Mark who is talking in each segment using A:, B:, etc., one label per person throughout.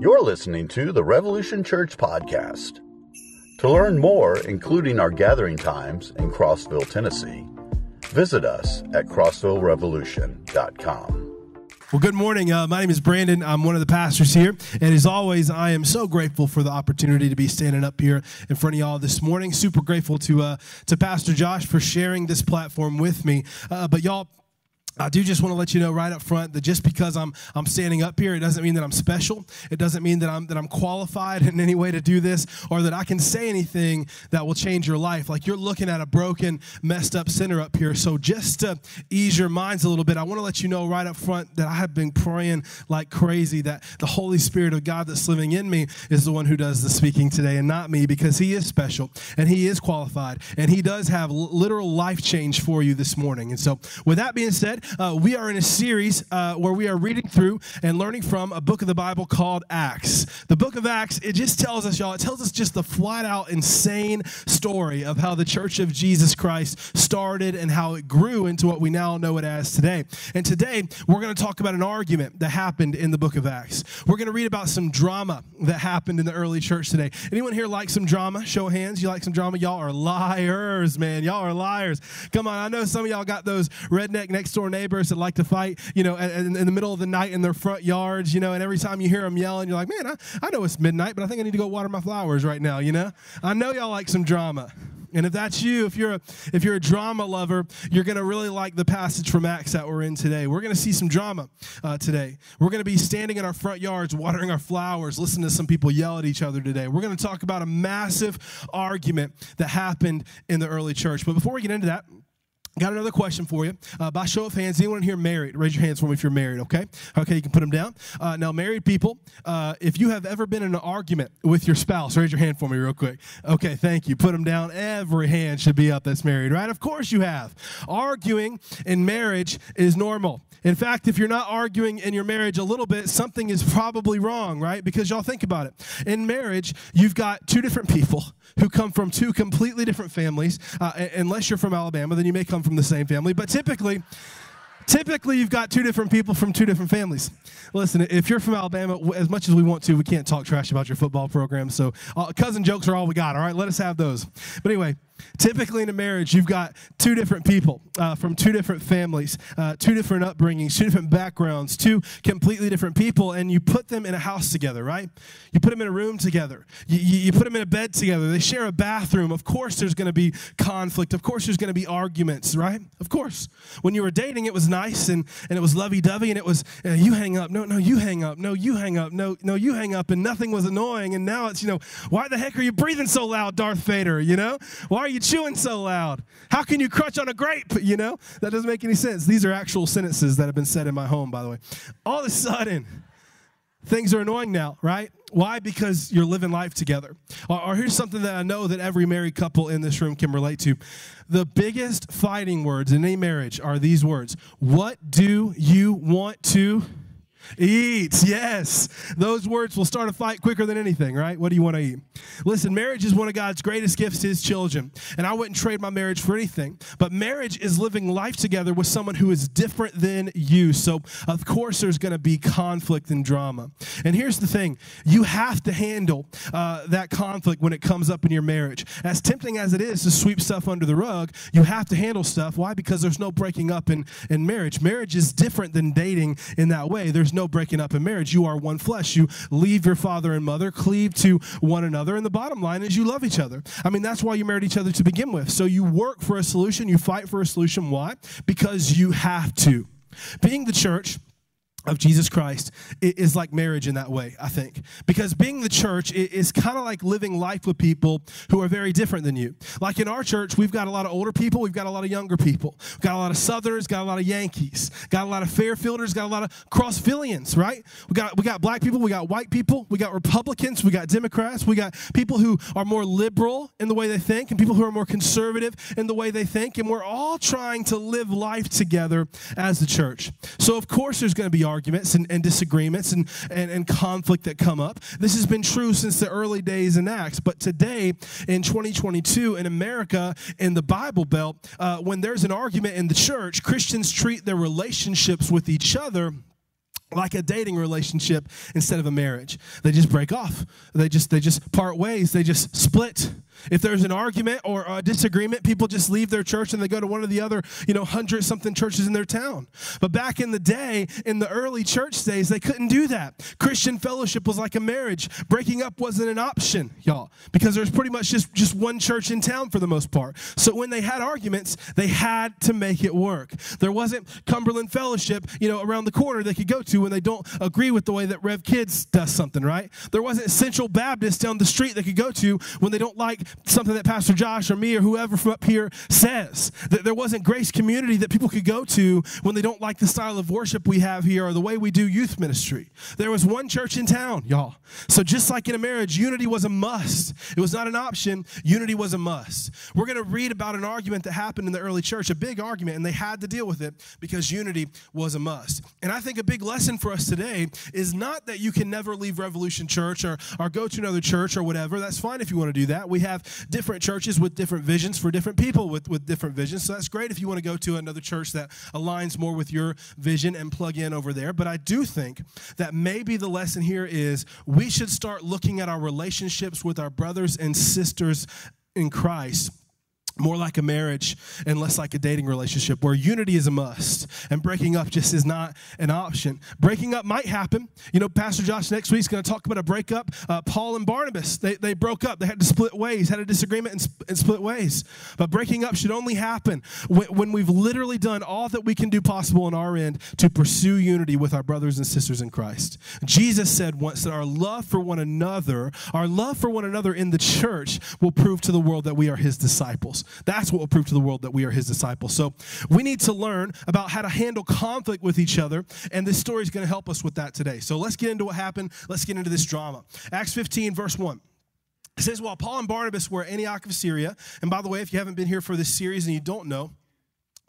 A: You're listening to the Revolution Church Podcast. To learn more, including our gathering times in Crossville, Tennessee, visit us at crossvillerevolution.com.
B: Well, good morning. Uh, my name is Brandon. I'm one of the pastors here. And as always, I am so grateful for the opportunity to be standing up here in front of y'all this morning. Super grateful to, uh, to Pastor Josh for sharing this platform with me. Uh, but y'all, I do just want to let you know right up front that just because I'm I'm standing up here, it doesn't mean that I'm special. It doesn't mean that I'm that I'm qualified in any way to do this or that I can say anything that will change your life. Like you're looking at a broken, messed up sinner up here. So just to ease your minds a little bit, I want to let you know right up front that I have been praying like crazy that the Holy Spirit of God that's living in me is the one who does the speaking today and not me because he is special and he is qualified and he does have literal life change for you this morning. And so with that being said, uh, we are in a series uh, where we are reading through and learning from a book of the Bible called Acts. The book of Acts, it just tells us, y'all, it tells us just the flat out insane story of how the church of Jesus Christ started and how it grew into what we now know it as today. And today, we're going to talk about an argument that happened in the book of Acts. We're going to read about some drama that happened in the early church today. Anyone here like some drama? Show hands. You like some drama? Y'all are liars, man. Y'all are liars. Come on, I know some of y'all got those redneck next door neighbors that like to fight, you know, in, in the middle of the night in their front yards, you know, and every time you hear them yelling, you're like, man, I, I know it's midnight, but I think I need to go water my flowers right now, you know? I know y'all like some drama. And if that's you, if you're a, if you're a drama lover, you're going to really like the passage from Acts that we're in today. We're going to see some drama uh, today. We're going to be standing in our front yards, watering our flowers, listening to some people yell at each other today. We're going to talk about a massive argument that happened in the early church. But before we get into that, Got another question for you. Uh, by show of hands, anyone here married? Raise your hands for me if you're married, okay? Okay, you can put them down. Uh, now, married people, uh, if you have ever been in an argument with your spouse, raise your hand for me real quick. Okay, thank you. Put them down. Every hand should be up that's married, right? Of course you have. Arguing in marriage is normal. In fact, if you're not arguing in your marriage a little bit, something is probably wrong, right? Because y'all think about it. In marriage, you've got two different people who come from two completely different families. Uh, unless you're from Alabama, then you may come from the same family. But typically, typically you've got two different people from two different families. Listen, if you're from Alabama, as much as we want to, we can't talk trash about your football program. So, uh, cousin jokes are all we got. All right, let us have those. But anyway, Typically, in a marriage, you've got two different people uh, from two different families, uh, two different upbringings, two different backgrounds, two completely different people, and you put them in a house together, right? You put them in a room together. You, you, put them in a bed together. They share a bathroom. Of course, there's going to be conflict. Of course, there's going to be arguments, right? Of course. When you were dating, it was nice and, and it was lovey dovey, and it was uh, you hang up, no, no, you hang up, no, you hang up, no, no, you hang up, and nothing was annoying. And now it's, you know, why the heck are you breathing so loud, Darth Vader? You know? Why are you chewing so loud? How can you crunch on a grape? You know, that doesn't make any sense. These are actual sentences that have been said in my home, by the way. All of a sudden, things are annoying now, right? Why? Because you're living life together. Or, or, here's something that I know that every married couple in this room can relate to. The biggest fighting words in a marriage are these words What do you want to? Eat, yes. Those words will start a fight quicker than anything, right? What do you want to eat? Listen, marriage is one of God's greatest gifts to his children, and I wouldn't trade my marriage for anything. But marriage is living life together with someone who is different than you. So, of course, there's going to be conflict and drama. And here's the thing you have to handle uh, that conflict when it comes up in your marriage. As tempting as it is to sweep stuff under the rug, you have to handle stuff. Why? Because there's no breaking up in, in marriage. Marriage is different than dating in that way. There's breaking up in marriage. You are one flesh. You leave your father and mother, cleave to one another, and the bottom line is you love each other. I mean, that's why you married each other to begin with. So you work for a solution, you fight for a solution. Why? Because you have to. Being the church, of Jesus Christ is like marriage in that way, I think. Because being the church is kind of like living life with people who are very different than you. Like in our church, we've got a lot of older people, we've got a lot of younger people. We've got a lot of Southerners, got a lot of Yankees, got a lot of Fairfielders, got a lot of Crossvillians, right? We got we got black people, we got white people, we got Republicans, we got Democrats, we got people who are more liberal in the way they think and people who are more conservative in the way they think, and we're all trying to live life together as the church. So of course there's going to be arguments and, and disagreements and, and, and conflict that come up. This has been true since the early days in Acts. But today, in 2022, in America, in the Bible Belt, uh, when there's an argument in the church, Christians treat their relationships with each other like a dating relationship instead of a marriage. They just break off. They just they just part ways. They just split. If there's an argument or a disagreement, people just leave their church and they go to one of the other, you know, hundred something churches in their town. But back in the day, in the early church days, they couldn't do that. Christian fellowship was like a marriage. Breaking up wasn't an option, y'all, because there's pretty much just, just one church in town for the most part. So when they had arguments, they had to make it work. There wasn't Cumberland Fellowship, you know, around the corner they could go to when they don't agree with the way that Rev Kids does something, right? There wasn't Central Baptist down the street they could go to when they don't like something that Pastor Josh or me or whoever from up here says. That there wasn't Grace Community that people could go to when they don't like the style of worship we have here or the way we do youth ministry. There was one church in town, y'all. So just like in a marriage, unity was a must. It was not an option, unity was a must. We're going to read about an argument that happened in the early church, a big argument, and they had to deal with it because unity was a must. And I think a big lesson for us today is not that you can never leave Revolution Church or, or go to another church or whatever. That's fine if you want to do that. We have different churches with different visions for different people with, with different visions. So that's great if you want to go to another church that aligns more with your vision and plug in over there. But I do think that maybe the lesson here is we should start looking at our relationships with our brothers and sisters in Christ more like a marriage and less like a dating relationship where unity is a must and breaking up just is not an option. Breaking up might happen. You know pastor josh next week is going to talk about a breakup. Uh, paul and barnabas they, they broke up. They had to split ways had a disagreement and, sp- and split ways. But breaking up should only happen when, when we've literally done all that we can do possible on our end to pursue unity with our brothers and sisters in christ. Jesus said once that our love for one another our love for one another in the church will prove to the world that we are his disciples that's what will prove to the world that we are his disciples. So we need to learn about how to handle conflict with each other, and this story is going to help us with that today. So let's get into what happened. Let's get into this drama. Acts 15, verse 1. It says, While Paul and Barnabas were at Antioch of Syria, and by the way, if you haven't been here for this series and you don't know,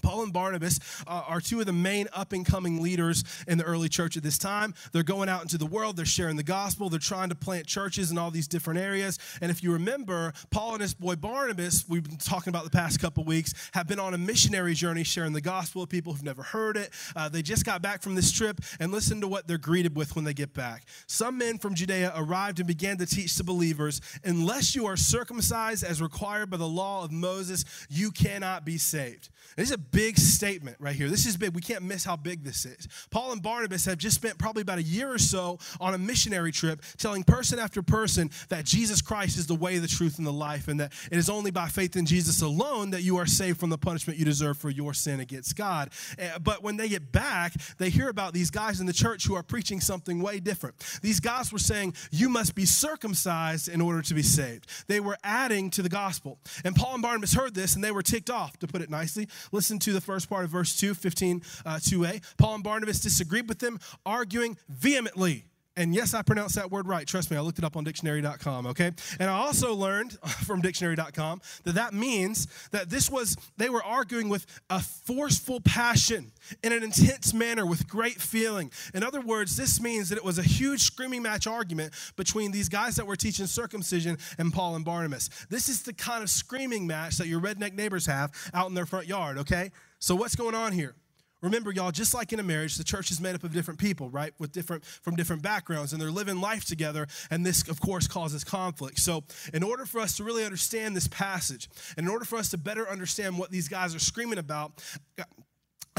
B: Paul and Barnabas uh, are two of the main up and coming leaders in the early church at this time. They're going out into the world, they're sharing the gospel, they're trying to plant churches in all these different areas. And if you remember, Paul and his boy Barnabas, we've been talking about the past couple weeks, have been on a missionary journey sharing the gospel with people who've never heard it. Uh, they just got back from this trip and listen to what they're greeted with when they get back. Some men from Judea arrived and began to teach the believers unless you are circumcised as required by the law of Moses, you cannot be saved. This is a big statement right here. This is big. We can't miss how big this is. Paul and Barnabas have just spent probably about a year or so on a missionary trip telling person after person that Jesus Christ is the way, the truth, and the life, and that it is only by faith in Jesus alone that you are saved from the punishment you deserve for your sin against God. Eh, but when they get back, they hear about these guys in the church who are preaching something way different. These guys were saying, You must be circumcised in order to be saved. They were adding to the gospel. And Paul and Barnabas heard this and they were ticked off, to put it nicely. Listen to the first part of verse 2, 15, uh, 2a. Paul and Barnabas disagreed with them, arguing vehemently. And yes, I pronounced that word right. Trust me, I looked it up on dictionary.com, okay? And I also learned from dictionary.com that that means that this was, they were arguing with a forceful passion in an intense manner with great feeling. In other words, this means that it was a huge screaming match argument between these guys that were teaching circumcision and Paul and Barnabas. This is the kind of screaming match that your redneck neighbors have out in their front yard, okay? So what's going on here? Remember, y'all, just like in a marriage, the church is made up of different people, right? With different from different backgrounds, and they're living life together, and this, of course, causes conflict. So, in order for us to really understand this passage, and in order for us to better understand what these guys are screaming about,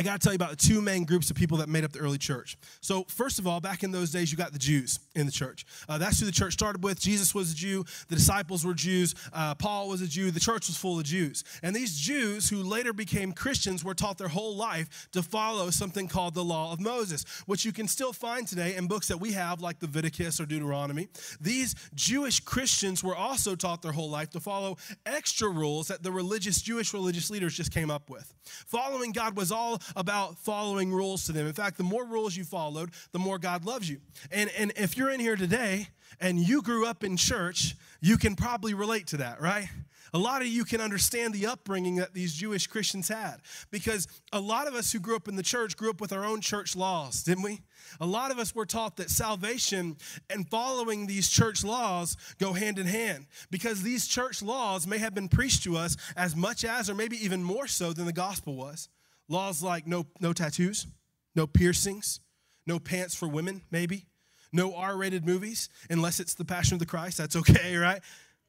B: I got to tell you about the two main groups of people that made up the early church. So, first of all, back in those days, you got the Jews in the church. Uh, that's who the church started with. Jesus was a Jew, the disciples were Jews, uh, Paul was a Jew, the church was full of Jews. And these Jews, who later became Christians, were taught their whole life to follow something called the law of Moses, which you can still find today in books that we have, like Leviticus or Deuteronomy. These Jewish Christians were also taught their whole life to follow extra rules that the religious, Jewish religious leaders just came up with. Following God was all about following rules to them. In fact, the more rules you followed, the more God loves you. And, and if you're in here today and you grew up in church, you can probably relate to that, right? A lot of you can understand the upbringing that these Jewish Christians had because a lot of us who grew up in the church grew up with our own church laws, didn't we? A lot of us were taught that salvation and following these church laws go hand in hand because these church laws may have been preached to us as much as, or maybe even more so than the gospel was. Laws like no, no tattoos, no piercings, No pants for women, maybe. No R rated movies, unless it's The Passion of the Christ. That's okay, right?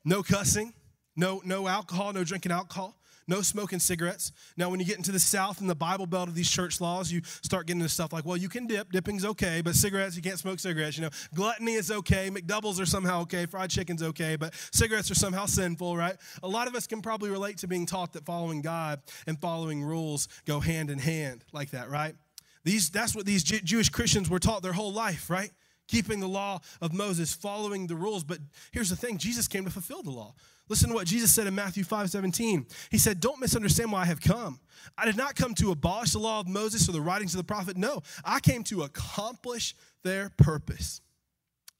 B: No cussing. No, no alcohol, no drinking alcohol no smoking cigarettes. Now, when you get into the South and the Bible Belt of these church laws, you start getting into stuff like, well, you can dip, dipping's okay, but cigarettes, you can't smoke cigarettes. You know, gluttony is okay, McDoubles are somehow okay, fried chicken's okay, but cigarettes are somehow sinful, right? A lot of us can probably relate to being taught that following God and following rules go hand in hand like that, right? These, that's what these Jewish Christians were taught their whole life, right? Keeping the law of Moses, following the rules. But here's the thing Jesus came to fulfill the law. Listen to what Jesus said in Matthew 5 17. He said, Don't misunderstand why I have come. I did not come to abolish the law of Moses or the writings of the prophet. No, I came to accomplish their purpose.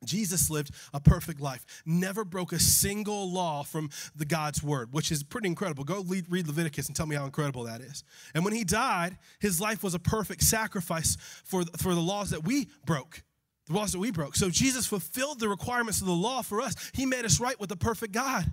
B: Jesus lived a perfect life, never broke a single law from the God's word, which is pretty incredible. Go read Leviticus and tell me how incredible that is. And when he died, his life was a perfect sacrifice for, for the laws that we broke, the laws that we broke. So Jesus fulfilled the requirements of the law for us. He made us right with the perfect God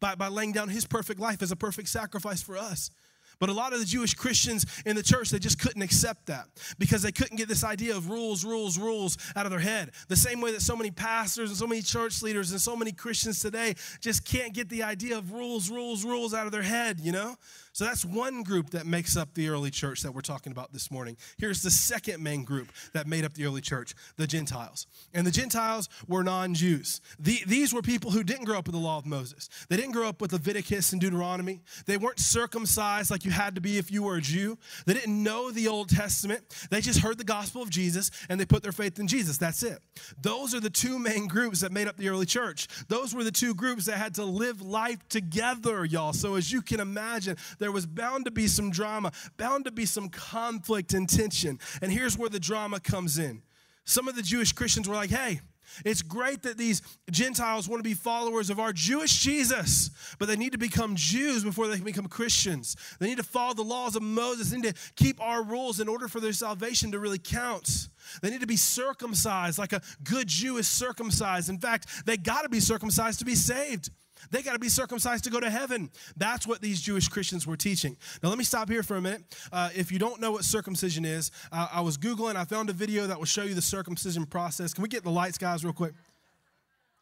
B: by, by laying down his perfect life as a perfect sacrifice for us. But a lot of the Jewish Christians in the church, they just couldn't accept that because they couldn't get this idea of rules, rules, rules out of their head. The same way that so many pastors and so many church leaders and so many Christians today just can't get the idea of rules, rules, rules out of their head, you know? So that's one group that makes up the early church that we're talking about this morning. Here's the second main group that made up the early church the Gentiles. And the Gentiles were non Jews. The, these were people who didn't grow up with the law of Moses, they didn't grow up with Leviticus and Deuteronomy. They weren't circumcised like you had to be if you were a Jew. They didn't know the Old Testament. They just heard the gospel of Jesus and they put their faith in Jesus. That's it. Those are the two main groups that made up the early church. Those were the two groups that had to live life together, y'all. So as you can imagine, there was bound to be some drama, bound to be some conflict and tension. And here's where the drama comes in. Some of the Jewish Christians were like, hey, it's great that these Gentiles want to be followers of our Jewish Jesus, but they need to become Jews before they can become Christians. They need to follow the laws of Moses, they need to keep our rules in order for their salvation to really count. They need to be circumcised like a good Jew is circumcised. In fact, they got to be circumcised to be saved. They got to be circumcised to go to heaven. That's what these Jewish Christians were teaching. Now, let me stop here for a minute. Uh, if you don't know what circumcision is, uh, I was Googling, I found a video that will show you the circumcision process. Can we get the lights, guys, real quick?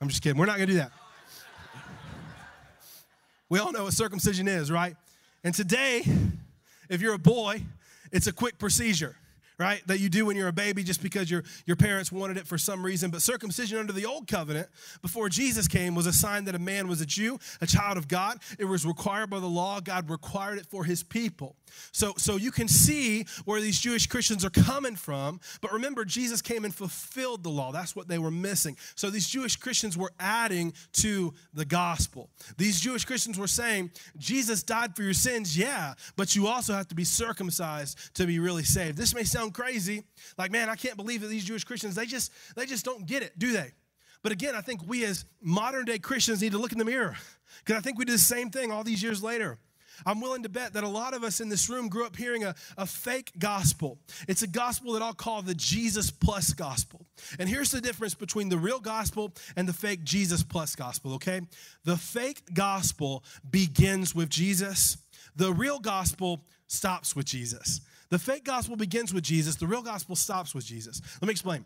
B: I'm just kidding. We're not going to do that. We all know what circumcision is, right? And today, if you're a boy, it's a quick procedure right? That you do when you're a baby just because your, your parents wanted it for some reason. But circumcision under the old covenant, before Jesus came, was a sign that a man was a Jew, a child of God. It was required by the law. God required it for his people. So, so you can see where these Jewish Christians are coming from. But remember, Jesus came and fulfilled the law. That's what they were missing. So these Jewish Christians were adding to the gospel. These Jewish Christians were saying, Jesus died for your sins, yeah, but you also have to be circumcised to be really saved. This may sound crazy. Like, man, I can't believe that these Jewish Christians, they just, they just don't get it, do they? But again, I think we as modern day Christians need to look in the mirror because I think we do the same thing all these years later. I'm willing to bet that a lot of us in this room grew up hearing a, a fake gospel. It's a gospel that I'll call the Jesus plus gospel. And here's the difference between the real gospel and the fake Jesus plus gospel, okay? The fake gospel begins with Jesus, the real gospel stops with Jesus. The fake gospel begins with Jesus, the real gospel stops with Jesus. Let me explain.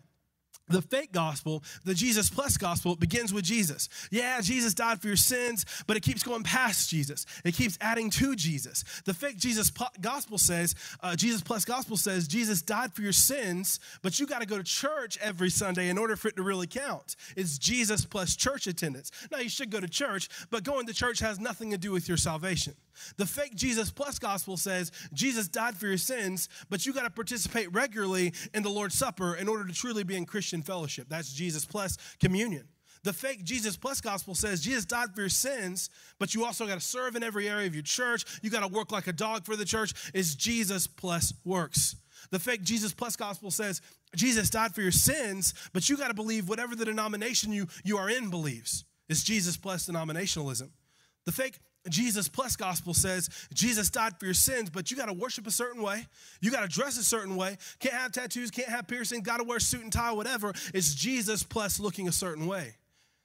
B: The fake gospel, the Jesus plus gospel, begins with Jesus. Yeah, Jesus died for your sins, but it keeps going past Jesus. It keeps adding to Jesus. The fake Jesus gospel says, uh, Jesus plus gospel says, Jesus died for your sins, but you got to go to church every Sunday in order for it to really count. It's Jesus plus church attendance. Now, you should go to church, but going to church has nothing to do with your salvation. The fake Jesus plus gospel says Jesus died for your sins, but you got to participate regularly in the Lord's Supper in order to truly be in Christian fellowship. That's Jesus plus communion. The fake Jesus plus gospel says Jesus died for your sins, but you also got to serve in every area of your church. You got to work like a dog for the church. Is Jesus plus works. The fake Jesus plus gospel says Jesus died for your sins, but you got to believe whatever the denomination you, you are in believes. It's Jesus plus denominationalism. The fake Jesus plus gospel says Jesus died for your sins, but you got to worship a certain way. You got to dress a certain way. Can't have tattoos, can't have piercing, got to wear suit and tie, whatever. It's Jesus plus looking a certain way.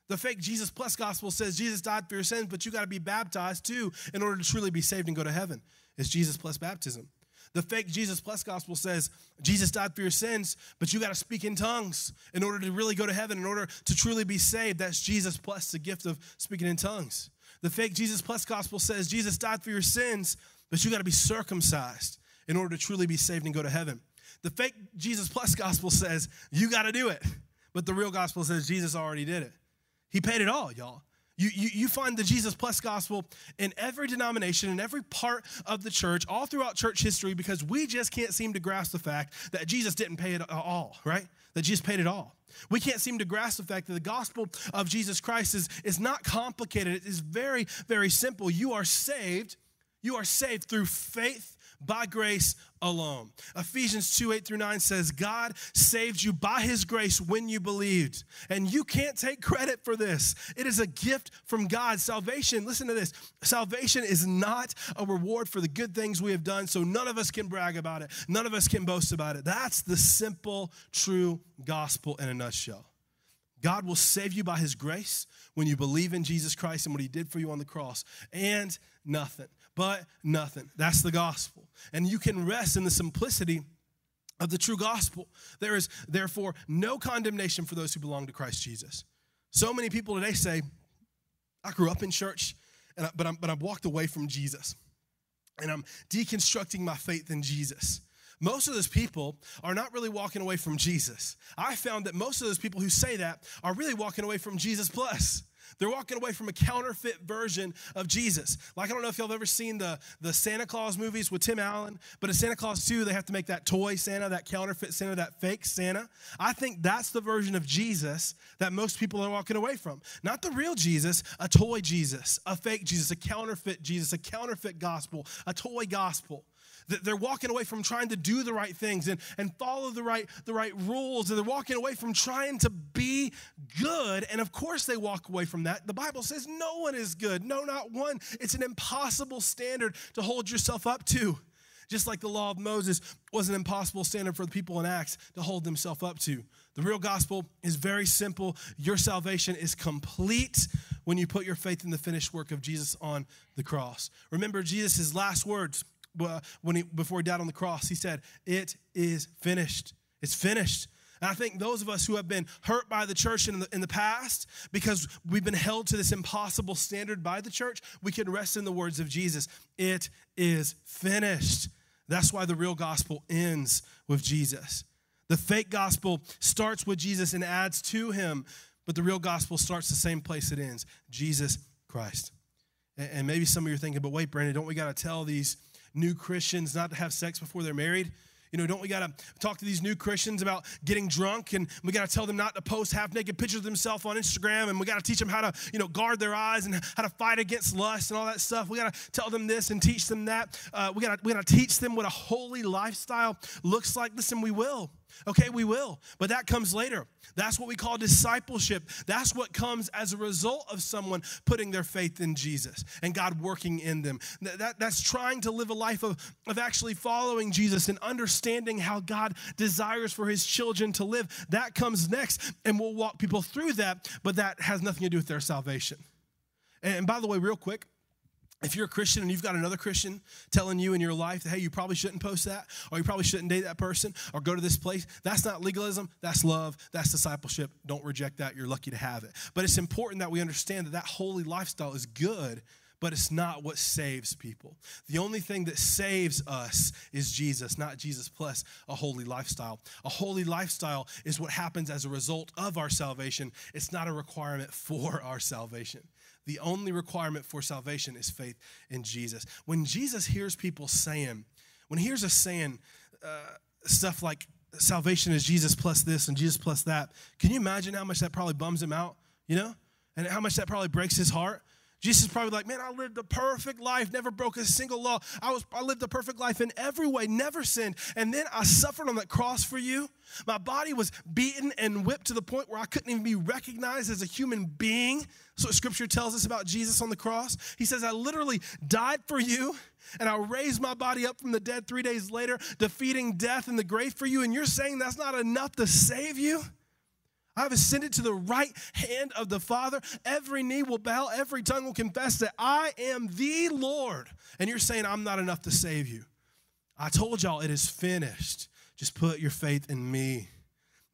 B: The fake Jesus plus gospel says Jesus died for your sins, but you got to be baptized too in order to truly be saved and go to heaven. It's Jesus plus baptism. The fake Jesus plus gospel says Jesus died for your sins, but you got to speak in tongues in order to really go to heaven, in order to truly be saved. That's Jesus plus the gift of speaking in tongues. The fake Jesus plus gospel says Jesus died for your sins, but you got to be circumcised in order to truly be saved and go to heaven. The fake Jesus plus gospel says you got to do it, but the real gospel says Jesus already did it. He paid it all, y'all. You, you, you, find the Jesus plus gospel in every denomination, in every part of the church, all throughout church history, because we just can't seem to grasp the fact that Jesus didn't pay it all, right? That Jesus paid it all. We can't seem to grasp the fact that the gospel of Jesus Christ is, is not complicated. It is very, very simple. You are saved. You are saved through faith by grace alone. Ephesians 2 8 through 9 says, God saved you by his grace when you believed. And you can't take credit for this. It is a gift from God. Salvation, listen to this salvation is not a reward for the good things we have done, so none of us can brag about it. None of us can boast about it. That's the simple, true gospel in a nutshell. God will save you by his grace when you believe in Jesus Christ and what he did for you on the cross, and nothing but nothing. That's the gospel. And you can rest in the simplicity of the true gospel. There is therefore no condemnation for those who belong to Christ Jesus. So many people today say, I grew up in church, I, but, I'm, but I've walked away from Jesus. And I'm deconstructing my faith in Jesus. Most of those people are not really walking away from Jesus. I found that most of those people who say that are really walking away from Jesus plus. They're walking away from a counterfeit version of Jesus. Like, I don't know if y'all have ever seen the, the Santa Clause movies with Tim Allen, but in Santa Clause 2, they have to make that toy Santa, that counterfeit Santa, that fake Santa. I think that's the version of Jesus that most people are walking away from. Not the real Jesus, a toy Jesus, a fake Jesus, a counterfeit Jesus, a counterfeit gospel, a toy gospel. They're walking away from trying to do the right things and, and follow the right, the right rules. And they're walking away from trying to be good. And of course, they walk away from that. The Bible says no one is good. No, not one. It's an impossible standard to hold yourself up to. Just like the law of Moses was an impossible standard for the people in Acts to hold themselves up to. The real gospel is very simple. Your salvation is complete when you put your faith in the finished work of Jesus on the cross. Remember Jesus' last words when he, before he died on the cross, he said, It is finished. It's finished. And I think those of us who have been hurt by the church in the, in the past, because we've been held to this impossible standard by the church, we can rest in the words of Jesus. It is finished. That's why the real gospel ends with Jesus. The fake gospel starts with Jesus and adds to him, but the real gospel starts the same place it ends Jesus Christ. And maybe some of you are thinking, but wait, Brandon, don't we got to tell these new Christians not to have sex before they're married? You know, don't we got to talk to these new Christians about getting drunk and we got to tell them not to post half naked pictures of themselves on Instagram and we got to teach them how to, you know, guard their eyes and how to fight against lust and all that stuff. We got to tell them this and teach them that. Uh, we got to we got to teach them what a holy lifestyle looks like. Listen, we will. Okay, we will, but that comes later. That's what we call discipleship. That's what comes as a result of someone putting their faith in Jesus and God working in them. That, that's trying to live a life of, of actually following Jesus and understanding how God desires for his children to live. That comes next, and we'll walk people through that, but that has nothing to do with their salvation. And by the way, real quick, if you're a Christian and you've got another Christian telling you in your life that, hey, you probably shouldn't post that, or you probably shouldn't date that person, or go to this place, that's not legalism, that's love, that's discipleship. Don't reject that. You're lucky to have it. But it's important that we understand that that holy lifestyle is good, but it's not what saves people. The only thing that saves us is Jesus, not Jesus plus a holy lifestyle. A holy lifestyle is what happens as a result of our salvation, it's not a requirement for our salvation. The only requirement for salvation is faith in Jesus. When Jesus hears people saying, when he hears us saying uh, stuff like salvation is Jesus plus this and Jesus plus that, can you imagine how much that probably bums him out, you know? And how much that probably breaks his heart? Jesus is probably like, man, I lived a perfect life, never broke a single law. I was I lived a perfect life in every way, never sinned. And then I suffered on that cross for you. My body was beaten and whipped to the point where I couldn't even be recognized as a human being. So scripture tells us about Jesus on the cross. He says, I literally died for you and I raised my body up from the dead three days later, defeating death and the grave for you. And you're saying that's not enough to save you? I've ascended to the right hand of the Father. Every knee will bow, every tongue will confess that I am the Lord. And you're saying, I'm not enough to save you. I told y'all it is finished. Just put your faith in me.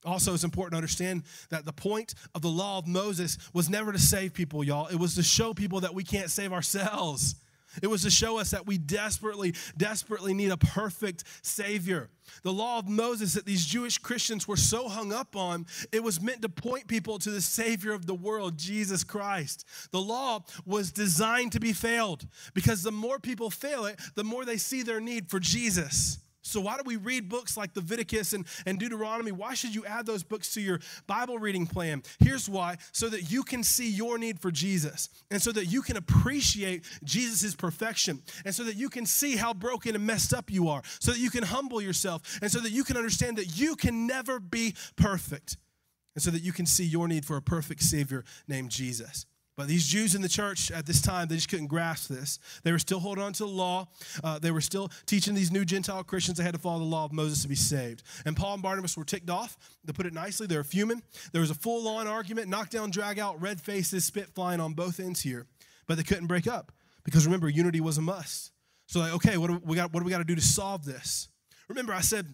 B: Also, it's important to understand that the point of the law of Moses was never to save people, y'all. It was to show people that we can't save ourselves. It was to show us that we desperately, desperately need a perfect Savior. The law of Moses that these Jewish Christians were so hung up on, it was meant to point people to the Savior of the world, Jesus Christ. The law was designed to be failed because the more people fail it, the more they see their need for Jesus. So, why do we read books like Leviticus and, and Deuteronomy? Why should you add those books to your Bible reading plan? Here's why so that you can see your need for Jesus, and so that you can appreciate Jesus' perfection, and so that you can see how broken and messed up you are, so that you can humble yourself, and so that you can understand that you can never be perfect, and so that you can see your need for a perfect Savior named Jesus. But these Jews in the church at this time, they just couldn't grasp this. They were still holding on to the law. Uh, they were still teaching these new Gentile Christians they had to follow the law of Moses to be saved. And Paul and Barnabas were ticked off. To put it nicely, they were fuming. There was a full on argument, knockdown, drag out, red faces, spit flying on both ends here. But they couldn't break up because remember, unity was a must. So, like, okay, what do we got? What do we got to do to solve this? Remember, I said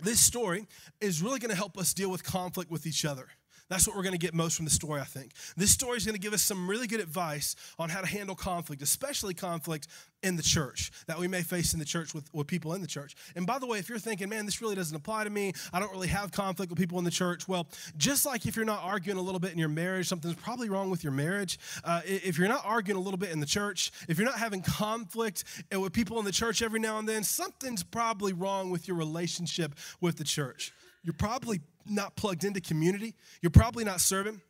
B: this story is really going to help us deal with conflict with each other. That's what we're going to get most from the story, I think. This story is going to give us some really good advice on how to handle conflict, especially conflict in the church that we may face in the church with, with people in the church. And by the way, if you're thinking, man, this really doesn't apply to me, I don't really have conflict with people in the church, well, just like if you're not arguing a little bit in your marriage, something's probably wrong with your marriage. Uh, if you're not arguing a little bit in the church, if you're not having conflict with people in the church every now and then, something's probably wrong with your relationship with the church. You're probably not plugged into community. You're probably not serving.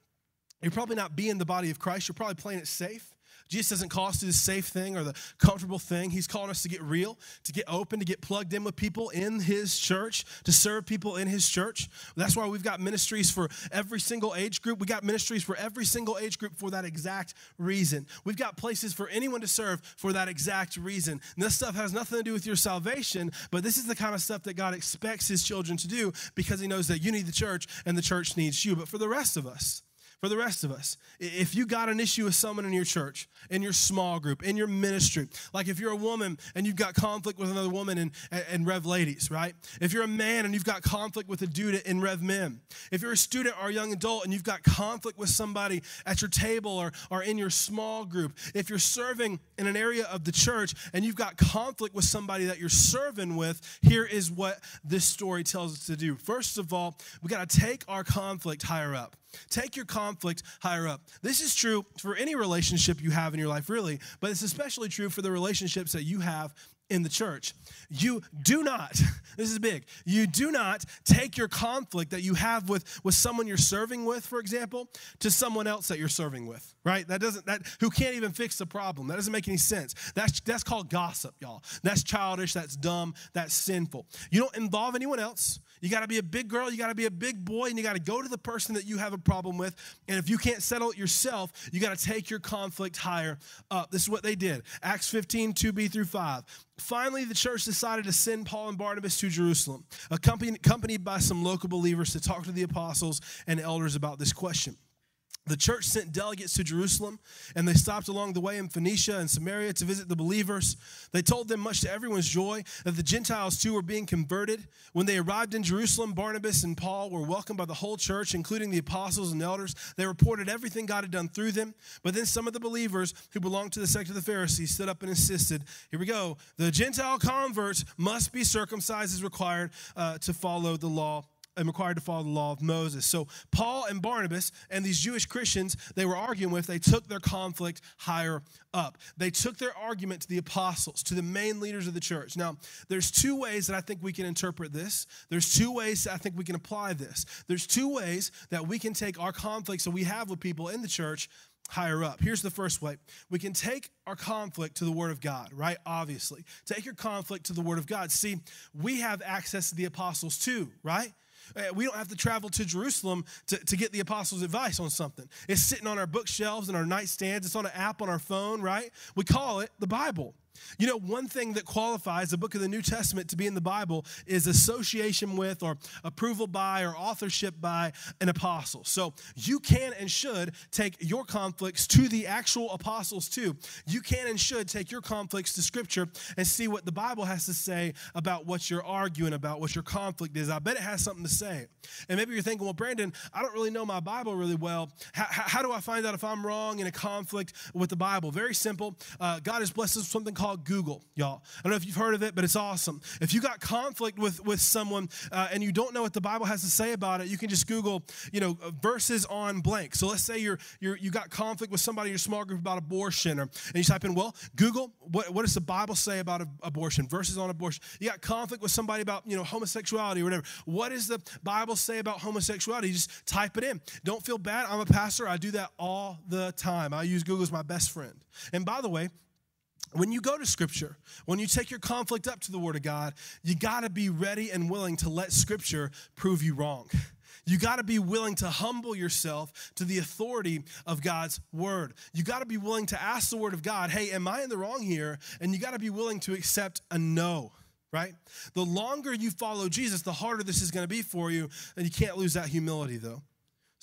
B: You're probably not being the body of Christ. You're probably playing it safe. Jesus doesn't call us to the safe thing or the comfortable thing. He's calling us to get real, to get open, to get plugged in with people in His church, to serve people in His church. That's why we've got ministries for every single age group. We got ministries for every single age group for that exact reason. We've got places for anyone to serve for that exact reason. And this stuff has nothing to do with your salvation, but this is the kind of stuff that God expects His children to do because He knows that you need the church and the church needs you. But for the rest of us, for the rest of us. If you got an issue with someone in your church, in your small group, in your ministry, like if you're a woman and you've got conflict with another woman in, in Rev Ladies, right? If you're a man and you've got conflict with a dude in Rev Men, if you're a student or a young adult and you've got conflict with somebody at your table or, or in your small group, if you're serving in an area of the church and you've got conflict with somebody that you're serving with, here is what this story tells us to do. First of all, we got to take our conflict higher up. Take your conflict higher up. This is true for any relationship you have in your life, really, but it's especially true for the relationships that you have in the church. You do not, this is big, you do not take your conflict that you have with, with someone you're serving with, for example, to someone else that you're serving with, right? That doesn't, that, who can't even fix the problem. That doesn't make any sense. That's, that's called gossip, y'all. That's childish, that's dumb, that's sinful. You don't involve anyone else. You got to be a big girl, you got to be a big boy, and you got to go to the person that you have a problem with. And if you can't settle it yourself, you got to take your conflict higher up. This is what they did. Acts 15, 2b through 5. Finally, the church decided to send Paul and Barnabas to Jerusalem, accompanied by some local believers to talk to the apostles and elders about this question. The church sent delegates to Jerusalem, and they stopped along the way in Phoenicia and Samaria to visit the believers. They told them, much to everyone's joy, that the Gentiles too were being converted. When they arrived in Jerusalem, Barnabas and Paul were welcomed by the whole church, including the apostles and elders. They reported everything God had done through them. But then some of the believers who belonged to the sect of the Pharisees stood up and insisted, Here we go, the Gentile converts must be circumcised as required uh, to follow the law am required to follow the law of Moses. So Paul and Barnabas and these Jewish Christians they were arguing with, they took their conflict higher up. They took their argument to the apostles, to the main leaders of the church. Now, there's two ways that I think we can interpret this. There's two ways that I think we can apply this. There's two ways that we can take our conflicts that we have with people in the church higher up. Here's the first way we can take our conflict to the Word of God, right? Obviously. Take your conflict to the Word of God. See, we have access to the apostles too, right? Uh, we don't have to travel to Jerusalem to, to get the apostles' advice on something. It's sitting on our bookshelves and our nightstands. It's on an app on our phone, right? We call it the Bible. You know, one thing that qualifies a book of the New Testament to be in the Bible is association with or approval by or authorship by an apostle. So you can and should take your conflicts to the actual apostles too. You can and should take your conflicts to Scripture and see what the Bible has to say about what you're arguing about, what your conflict is. I bet it has something to say. And maybe you're thinking, well, Brandon, I don't really know my Bible really well. How, how do I find out if I'm wrong in a conflict with the Bible? Very simple. Uh, God has blessed us with something called Google, y'all. I don't know if you've heard of it, but it's awesome. If you got conflict with, with someone uh, and you don't know what the Bible has to say about it, you can just Google, you know, verses on blank. So let's say you're, you're, you got conflict with somebody in your small group about abortion, or, and you type in, well, Google, what, what does the Bible say about abortion? Verses on abortion. You got conflict with somebody about, you know, homosexuality or whatever. What does the Bible say about homosexuality? You just type it in. Don't feel bad. I'm a pastor. I do that all the time. I use Google as my best friend. And by the way, when you go to scripture, when you take your conflict up to the word of God, you got to be ready and willing to let scripture prove you wrong. You got to be willing to humble yourself to the authority of God's word. You got to be willing to ask the word of God, hey, am I in the wrong here? And you got to be willing to accept a no, right? The longer you follow Jesus, the harder this is going to be for you. And you can't lose that humility, though.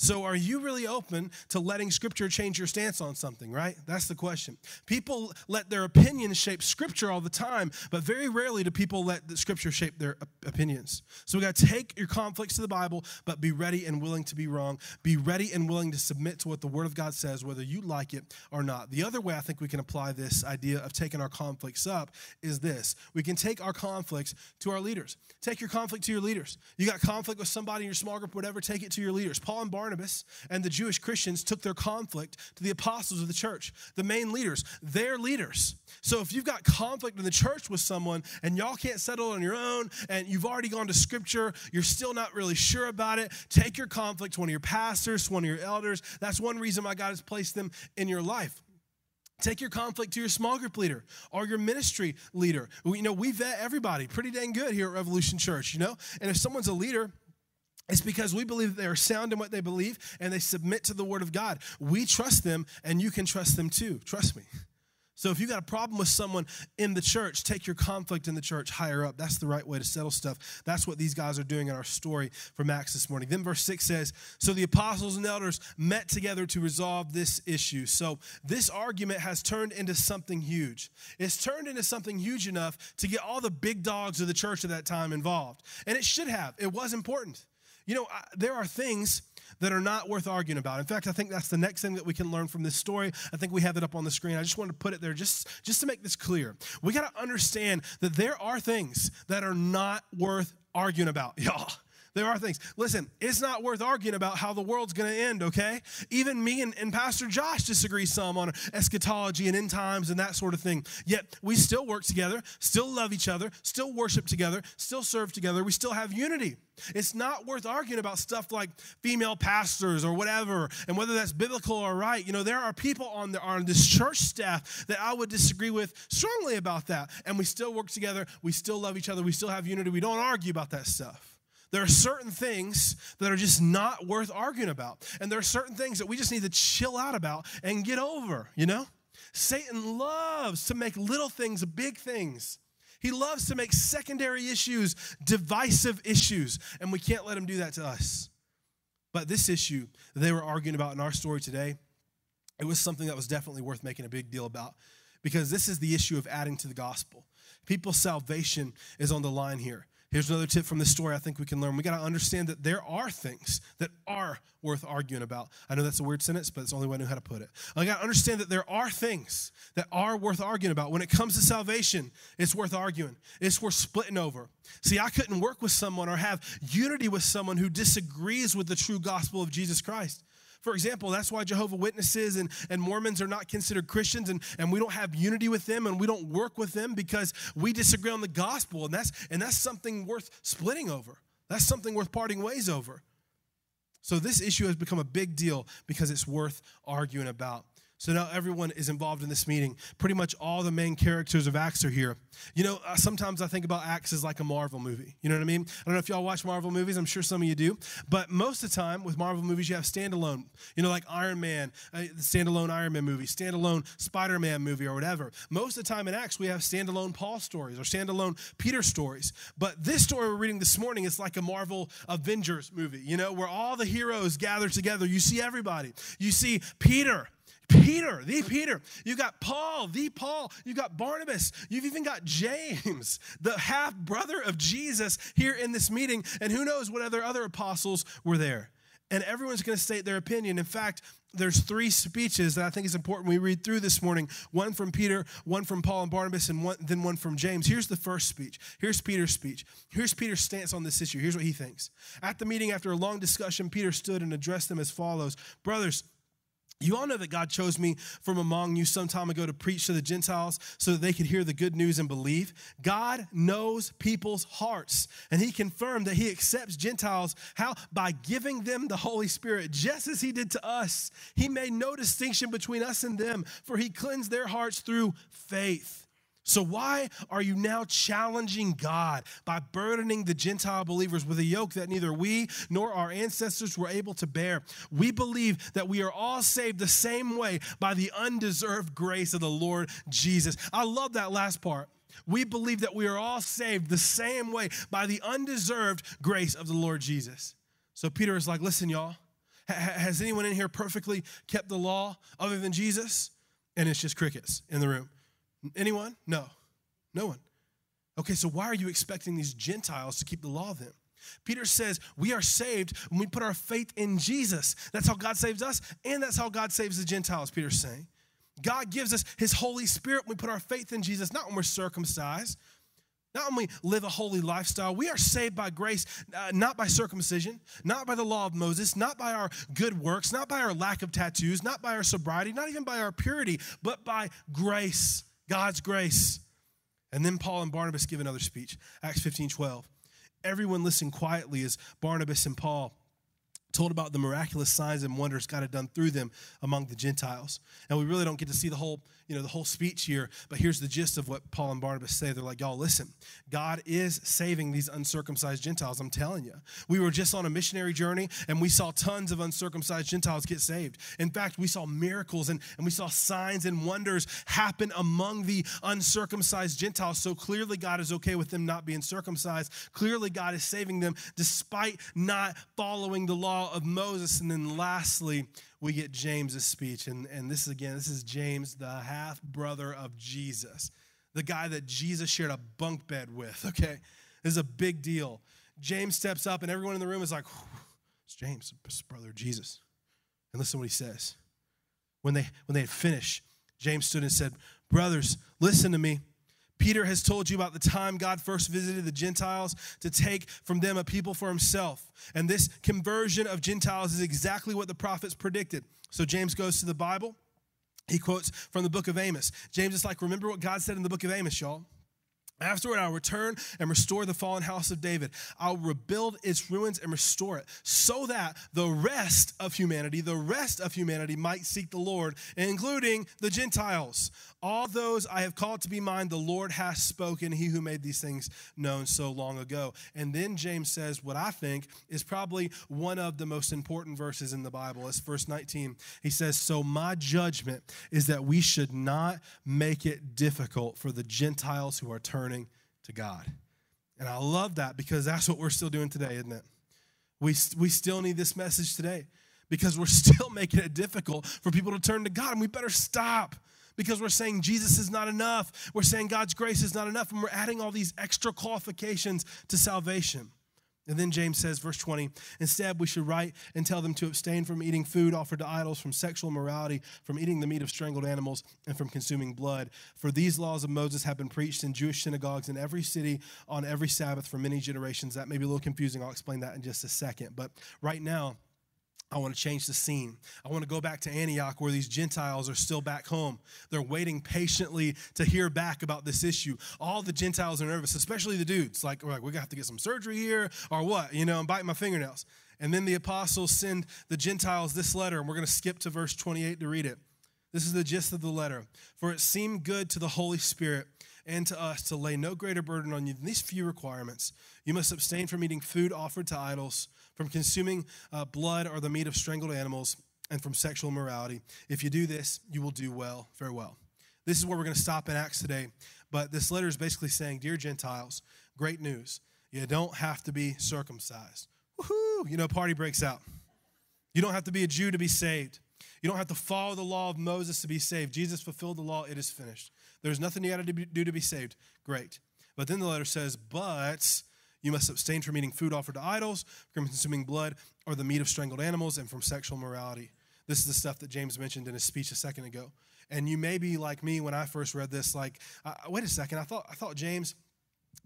B: So, are you really open to letting Scripture change your stance on something, right? That's the question. People let their opinions shape Scripture all the time, but very rarely do people let the Scripture shape their opinions. So, we got to take your conflicts to the Bible, but be ready and willing to be wrong. Be ready and willing to submit to what the Word of God says, whether you like it or not. The other way I think we can apply this idea of taking our conflicts up is this we can take our conflicts to our leaders. Take your conflict to your leaders. You got conflict with somebody in your small group, whatever, take it to your leaders. Paul and Barnabas Barnabas and the Jewish Christians took their conflict to the apostles of the church, the main leaders, their leaders. So if you've got conflict in the church with someone and y'all can't settle on your own and you've already gone to scripture, you're still not really sure about it, take your conflict to one of your pastors, one of your elders. That's one reason why God has placed them in your life. Take your conflict to your small group leader or your ministry leader. We, you know, we vet everybody pretty dang good here at Revolution Church, you know? And if someone's a leader, it's because we believe they are sound in what they believe and they submit to the word of God. We trust them and you can trust them too. Trust me. So if you got a problem with someone in the church, take your conflict in the church higher up. That's the right way to settle stuff. That's what these guys are doing in our story from Acts this morning. Then verse 6 says, So the apostles and elders met together to resolve this issue. So this argument has turned into something huge. It's turned into something huge enough to get all the big dogs of the church at that time involved. And it should have. It was important. You know, there are things that are not worth arguing about. In fact, I think that's the next thing that we can learn from this story. I think we have it up on the screen. I just wanted to put it there just, just to make this clear. We got to understand that there are things that are not worth arguing about, y'all. There are things. Listen, it's not worth arguing about how the world's going to end, okay? Even me and, and Pastor Josh disagree some on eschatology and end times and that sort of thing. Yet we still work together, still love each other, still worship together, still serve together. We still have unity. It's not worth arguing about stuff like female pastors or whatever, and whether that's biblical or right. You know, there are people on, the, on this church staff that I would disagree with strongly about that. And we still work together. We still love each other. We still have unity. We don't argue about that stuff. There are certain things that are just not worth arguing about. And there are certain things that we just need to chill out about and get over, you know? Satan loves to make little things big things. He loves to make secondary issues divisive issues, and we can't let him do that to us. But this issue they were arguing about in our story today, it was something that was definitely worth making a big deal about because this is the issue of adding to the gospel. People's salvation is on the line here. Here's another tip from this story I think we can learn. We got to understand that there are things that are worth arguing about. I know that's a weird sentence, but it's the only way I know how to put it. I got to understand that there are things that are worth arguing about. When it comes to salvation, it's worth arguing, it's worth splitting over. See, I couldn't work with someone or have unity with someone who disagrees with the true gospel of Jesus Christ. For example, that's why Jehovah Witnesses and, and Mormons are not considered Christians, and, and we don't have unity with them and we don't work with them because we disagree on the gospel. And that's, and that's something worth splitting over. That's something worth parting ways over. So this issue has become a big deal because it's worth arguing about. So now everyone is involved in this meeting. Pretty much all the main characters of Acts are here. You know, uh, sometimes I think about Acts as like a Marvel movie. You know what I mean? I don't know if y'all watch Marvel movies. I'm sure some of you do. But most of the time with Marvel movies, you have standalone. You know, like Iron Man, uh, the standalone Iron Man movie, standalone Spider Man movie, or whatever. Most of the time in Acts, we have standalone Paul stories or standalone Peter stories. But this story we're reading this morning is like a Marvel Avengers movie. You know, where all the heroes gather together. You see everybody. You see Peter Peter, the Peter. You got Paul, the Paul. You got Barnabas. You've even got James, the half brother of Jesus, here in this meeting. And who knows what other other apostles were there. And everyone's going to state their opinion. In fact, there's three speeches that I think is important we read through this morning one from Peter, one from Paul and Barnabas, and one, then one from James. Here's the first speech. Here's Peter's speech. Here's Peter's stance on this issue. Here's what he thinks. At the meeting, after a long discussion, Peter stood and addressed them as follows Brothers, you all know that God chose me from among you some time ago to preach to the Gentiles so that they could hear the good news and believe. God knows people's hearts, and He confirmed that He accepts Gentiles. How? By giving them the Holy Spirit, just as He did to us. He made no distinction between us and them, for He cleansed their hearts through faith. So, why are you now challenging God by burdening the Gentile believers with a yoke that neither we nor our ancestors were able to bear? We believe that we are all saved the same way by the undeserved grace of the Lord Jesus. I love that last part. We believe that we are all saved the same way by the undeserved grace of the Lord Jesus. So, Peter is like, listen, y'all, has anyone in here perfectly kept the law other than Jesus? And it's just crickets in the room. Anyone? No. No one. Okay, so why are you expecting these Gentiles to keep the law then? Peter says we are saved when we put our faith in Jesus. That's how God saves us, and that's how God saves the Gentiles, Peter's saying. God gives us his Holy Spirit when we put our faith in Jesus, not when we're circumcised, not when we live a holy lifestyle. We are saved by grace, uh, not by circumcision, not by the law of Moses, not by our good works, not by our lack of tattoos, not by our sobriety, not even by our purity, but by grace. God's grace. And then Paul and Barnabas give another speech, Acts 15 12. Everyone listened quietly as Barnabas and Paul told about the miraculous signs and wonders God had done through them among the Gentiles. And we really don't get to see the whole, you know, the whole speech here, but here's the gist of what Paul and Barnabas say. They're like, y'all, listen, God is saving these uncircumcised Gentiles. I'm telling you. We were just on a missionary journey and we saw tons of uncircumcised Gentiles get saved. In fact, we saw miracles and, and we saw signs and wonders happen among the uncircumcised Gentiles. So clearly God is okay with them not being circumcised. Clearly God is saving them despite not following the law of Moses. And then lastly, we get James's speech. And, and this is again, this is James, the half brother of Jesus, the guy that Jesus shared a bunk bed with. Okay. This is a big deal. James steps up, and everyone in the room is like, it's James, brother of Jesus. And listen to what he says. When they when they had finished, James stood and said, Brothers, listen to me. Peter has told you about the time God first visited the Gentiles to take from them a people for himself. And this conversion of Gentiles is exactly what the prophets predicted. So James goes to the Bible. He quotes from the book of Amos. James is like, remember what God said in the book of Amos, y'all. Afterward, I'll return and restore the fallen house of David. I'll rebuild its ruins and restore it so that the rest of humanity, the rest of humanity might seek the Lord, including the Gentiles. All those I have called to be mine, the Lord has spoken, he who made these things known so long ago. And then James says what I think is probably one of the most important verses in the Bible. It's verse 19. He says, So my judgment is that we should not make it difficult for the Gentiles who are turning to God. And I love that because that's what we're still doing today, isn't it? We, we still need this message today because we're still making it difficult for people to turn to God, and we better stop because we're saying Jesus is not enough. We're saying God's grace is not enough, and we're adding all these extra qualifications to salvation. And then James says, verse 20, instead we should write and tell them to abstain from eating food offered to idols, from sexual immorality, from eating the meat of strangled animals, and from consuming blood. For these laws of Moses have been preached in Jewish synagogues in every city on every Sabbath for many generations. That may be a little confusing. I'll explain that in just a second. But right now, I want to change the scene. I want to go back to Antioch where these Gentiles are still back home. They're waiting patiently to hear back about this issue. All the Gentiles are nervous, especially the dudes. Like, we're like we got to have to get some surgery here or what? You know, I'm biting my fingernails. And then the apostles send the Gentiles this letter, and we're going to skip to verse 28 to read it. This is the gist of the letter. For it seemed good to the Holy Spirit and to us to lay no greater burden on you than these few requirements. You must abstain from eating food offered to idols, from consuming uh, blood or the meat of strangled animals, and from sexual immorality. If you do this, you will do well, very well. This is where we're going to stop in Acts today. But this letter is basically saying, Dear Gentiles, great news. You don't have to be circumcised. Woohoo! You know, party breaks out. You don't have to be a Jew to be saved. You don't have to follow the law of Moses to be saved. Jesus fulfilled the law, it is finished. There's nothing you got to do to be saved. Great. But then the letter says, But you must abstain from eating food offered to idols, from consuming blood or the meat of strangled animals, and from sexual morality. This is the stuff that James mentioned in his speech a second ago. And you may be like me when I first read this, like, wait a second, I thought, I thought James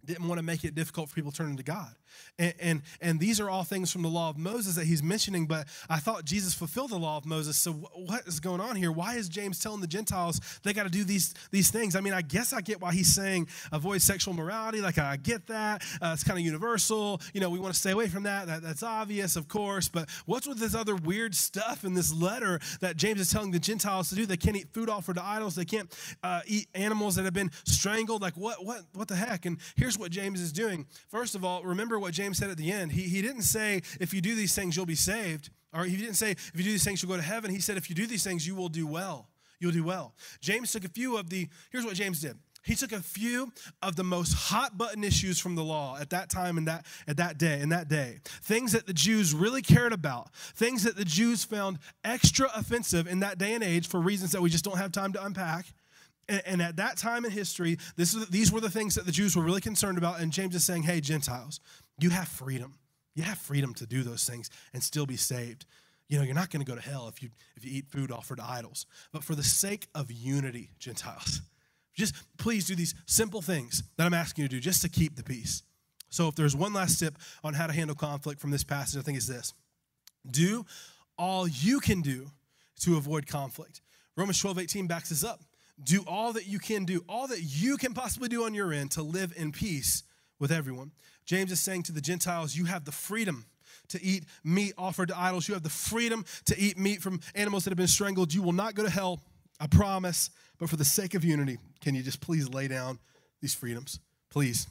B: didn't want to make it difficult for people turning to God. And, and, and these are all things from the law of Moses that he's mentioning, but I thought Jesus fulfilled the law of Moses. So what is going on here? Why is James telling the Gentiles they got to do these, these things? I mean, I guess I get why he's saying avoid sexual morality. Like, I get that. Uh, it's kind of universal. You know, we want to stay away from that. that. That's obvious, of course. But what's with this other weird stuff in this letter that James is telling the Gentiles to do? They can't eat food offered to idols. They can't uh, eat animals that have been strangled. Like, what, what, what the heck? And here's what James is doing. First of all, remember what James said at the end. He, he didn't say, if you do these things, you'll be saved. Or he didn't say, if you do these things, you'll go to heaven. He said, if you do these things, you will do well. You'll do well. James took a few of the, here's what James did. He took a few of the most hot button issues from the law at that time and that at that day in that day. Things that the Jews really cared about, things that the Jews found extra offensive in that day and age for reasons that we just don't have time to unpack. And, and at that time in history, this is, these were the things that the Jews were really concerned about. And James is saying, hey, Gentiles, you have freedom. You have freedom to do those things and still be saved. You know, you're not going to go to hell if you, if you eat food offered to idols. But for the sake of unity, Gentiles, just please do these simple things that I'm asking you to do just to keep the peace. So, if there's one last tip on how to handle conflict from this passage, I think it's this do all you can do to avoid conflict. Romans 12, 18 backs this up do all that you can do, all that you can possibly do on your end to live in peace with everyone. James is saying to the Gentiles, you have the freedom to eat meat offered to idols. You have the freedom to eat meat from animals that have been strangled. You will not go to hell, I promise. But for the sake of unity, can you just please lay down these freedoms? Please.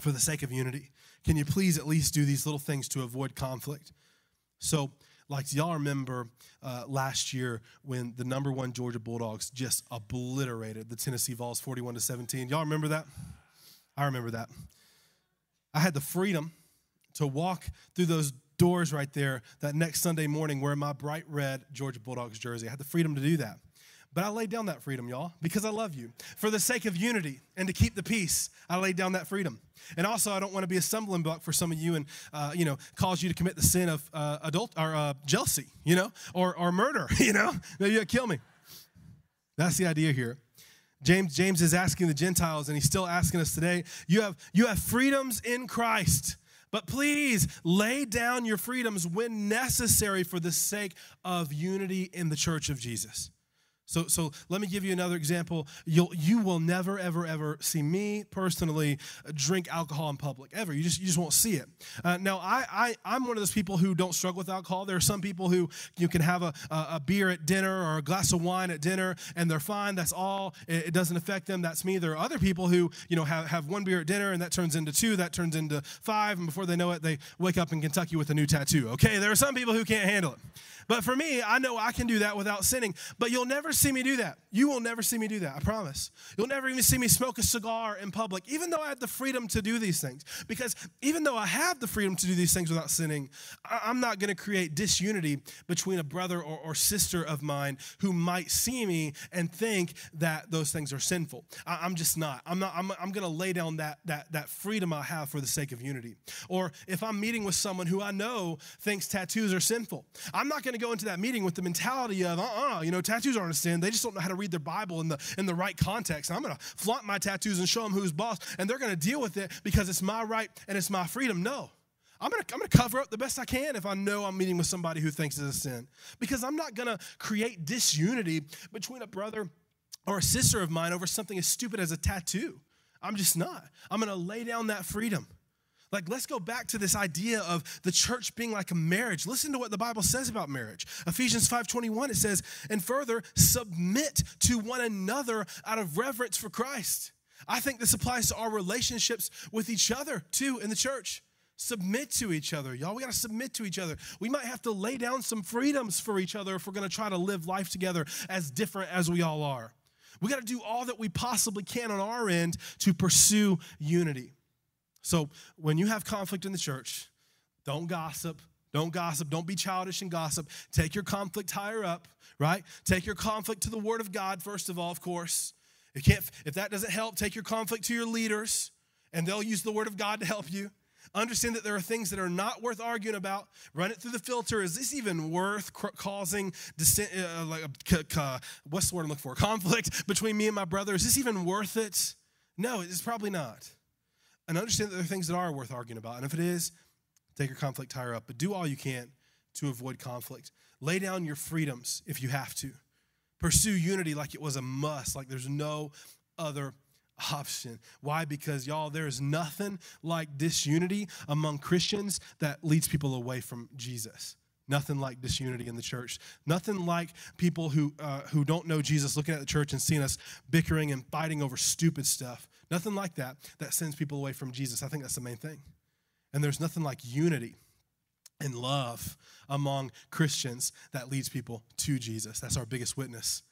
B: For the sake of unity, can you please at least do these little things to avoid conflict? So, like y'all remember uh, last year when the number one Georgia Bulldogs just obliterated the Tennessee Vols 41 to 17. Y'all remember that? I remember that. I had the freedom to walk through those doors right there that next Sunday morning wearing my bright red Georgia Bulldogs jersey. I had the freedom to do that. But I laid down that freedom, y'all, because I love you. For the sake of unity and to keep the peace, I laid down that freedom. And also, I don't want to be a stumbling block for some of you and, uh, you know, cause you to commit the sin of uh, adult or uh, jealousy, you know, or, or murder, you know. Maybe you'll kill me. That's the idea here. James, James is asking the Gentiles, and he's still asking us today. You have, you have freedoms in Christ. But please lay down your freedoms when necessary for the sake of unity in the church of Jesus. So, so let me give you another example. You'll, you will never, ever, ever see me personally drink alcohol in public, ever. You just, you just won't see it. Uh, now, I, I, I'm one of those people who don't struggle with alcohol. There are some people who you can have a, a, beer at dinner or a glass of wine at dinner and they're fine. That's all. It, it, doesn't affect them. That's me. There are other people who, you know, have, have one beer at dinner and that turns into two, that turns into five, and before they know it, they wake up in Kentucky with a new tattoo. Okay, there are some people who can't handle it. But for me, I know I can do that without sinning. But you'll never see me do that. You will never see me do that, I promise. You'll never even see me smoke a cigar in public, even though I have the freedom to do these things. Because even though I have the freedom to do these things without sinning, I'm not going to create disunity between a brother or, or, sister of mine who might see me and think that those things are sinful. I, am just not. I'm not. I'm, I'm going to lay down that, that, that freedom I have for the sake of unity. Or if I'm meeting with someone who I know thinks tattoos are sinful, I'm not going to go into that meeting with the mentality of, uh-uh, you know, tattoos aren't sin. They just don't know how to read their Bible in the, in the right context. I'm going to flaunt my tattoos and show them who's boss, and they're going to deal with it because it's my right and it's my freedom. No. I'm gonna, I'm gonna cover up the best I can if I know I'm meeting with somebody who thinks it's a sin. Because I'm not gonna create disunity between a brother or a sister of mine over something as stupid as a tattoo. I'm just not. I'm gonna lay down that freedom. Like, let's go back to this idea of the church being like a marriage. Listen to what the Bible says about marriage. Ephesians 5:21, it says, and further, submit to one another out of reverence for Christ. I think this applies to our relationships with each other too in the church. Submit to each other, y'all. We got to submit to each other. We might have to lay down some freedoms for each other if we're going to try to live life together as different as we all are. We got to do all that we possibly can on our end to pursue unity. So when you have conflict in the church, don't gossip. Don't gossip. Don't be childish and gossip. Take your conflict higher up, right? Take your conflict to the Word of God, first of all, of course. If, can't, if that doesn't help, take your conflict to your leaders, and they'll use the Word of God to help you. Understand that there are things that are not worth arguing about. Run it through the filter. Is this even worth causing dissent, uh, like uh, what's the word I'm looking for? Conflict between me and my brother. Is this even worth it? No, it's probably not. And understand that there are things that are worth arguing about. And if it is, take your conflict higher up. But do all you can to avoid conflict. Lay down your freedoms if you have to. Pursue unity like it was a must, like there's no other option. Why? Because, y'all, there is nothing like disunity among Christians that leads people away from Jesus. Nothing like disunity in the church. Nothing like people who, uh, who don't know Jesus looking at the church and seeing us bickering and fighting over stupid stuff. Nothing like that that sends people away from Jesus. I think that's the main thing. And there's nothing like unity and love among Christians that leads people to Jesus. That's our biggest witness.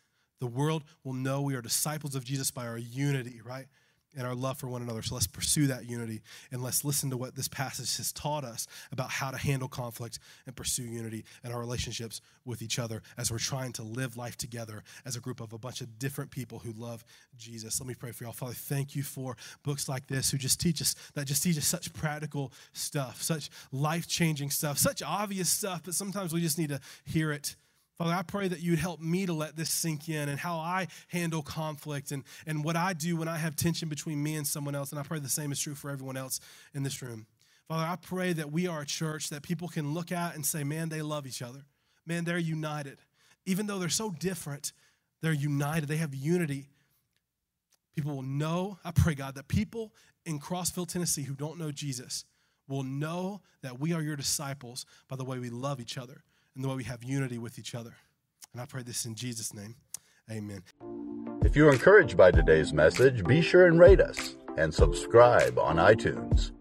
B: The world will know we are disciples of Jesus by our unity, right? And our love for one another. So let's pursue that unity and let's listen to what this passage has taught us about how to handle conflict and pursue unity in our relationships with each other as we're trying to live life together as a group of a bunch of different people who love Jesus. Let me pray for y'all. Father, thank you for books like this who just teach us that just teach us such practical stuff, such life-changing stuff, such obvious stuff, but sometimes we just need to hear it Father, I pray that you'd help me to let this sink in and how I handle conflict and, and what I do when I have tension between me and someone else. And I pray the same is true for everyone else in this room. Father, I pray that we are a church that people can look at and say, man, they love each other. Man, they're united. Even though they're so different, they're united. They have unity. People will know, I pray, God, that people in Crossville, Tennessee who don't know Jesus will know that we are your disciples by the way we love each other and the way we have unity with each other. And I pray this in Jesus' name. Amen.
A: If you're encouraged by today's message, be sure and rate us and subscribe on iTunes.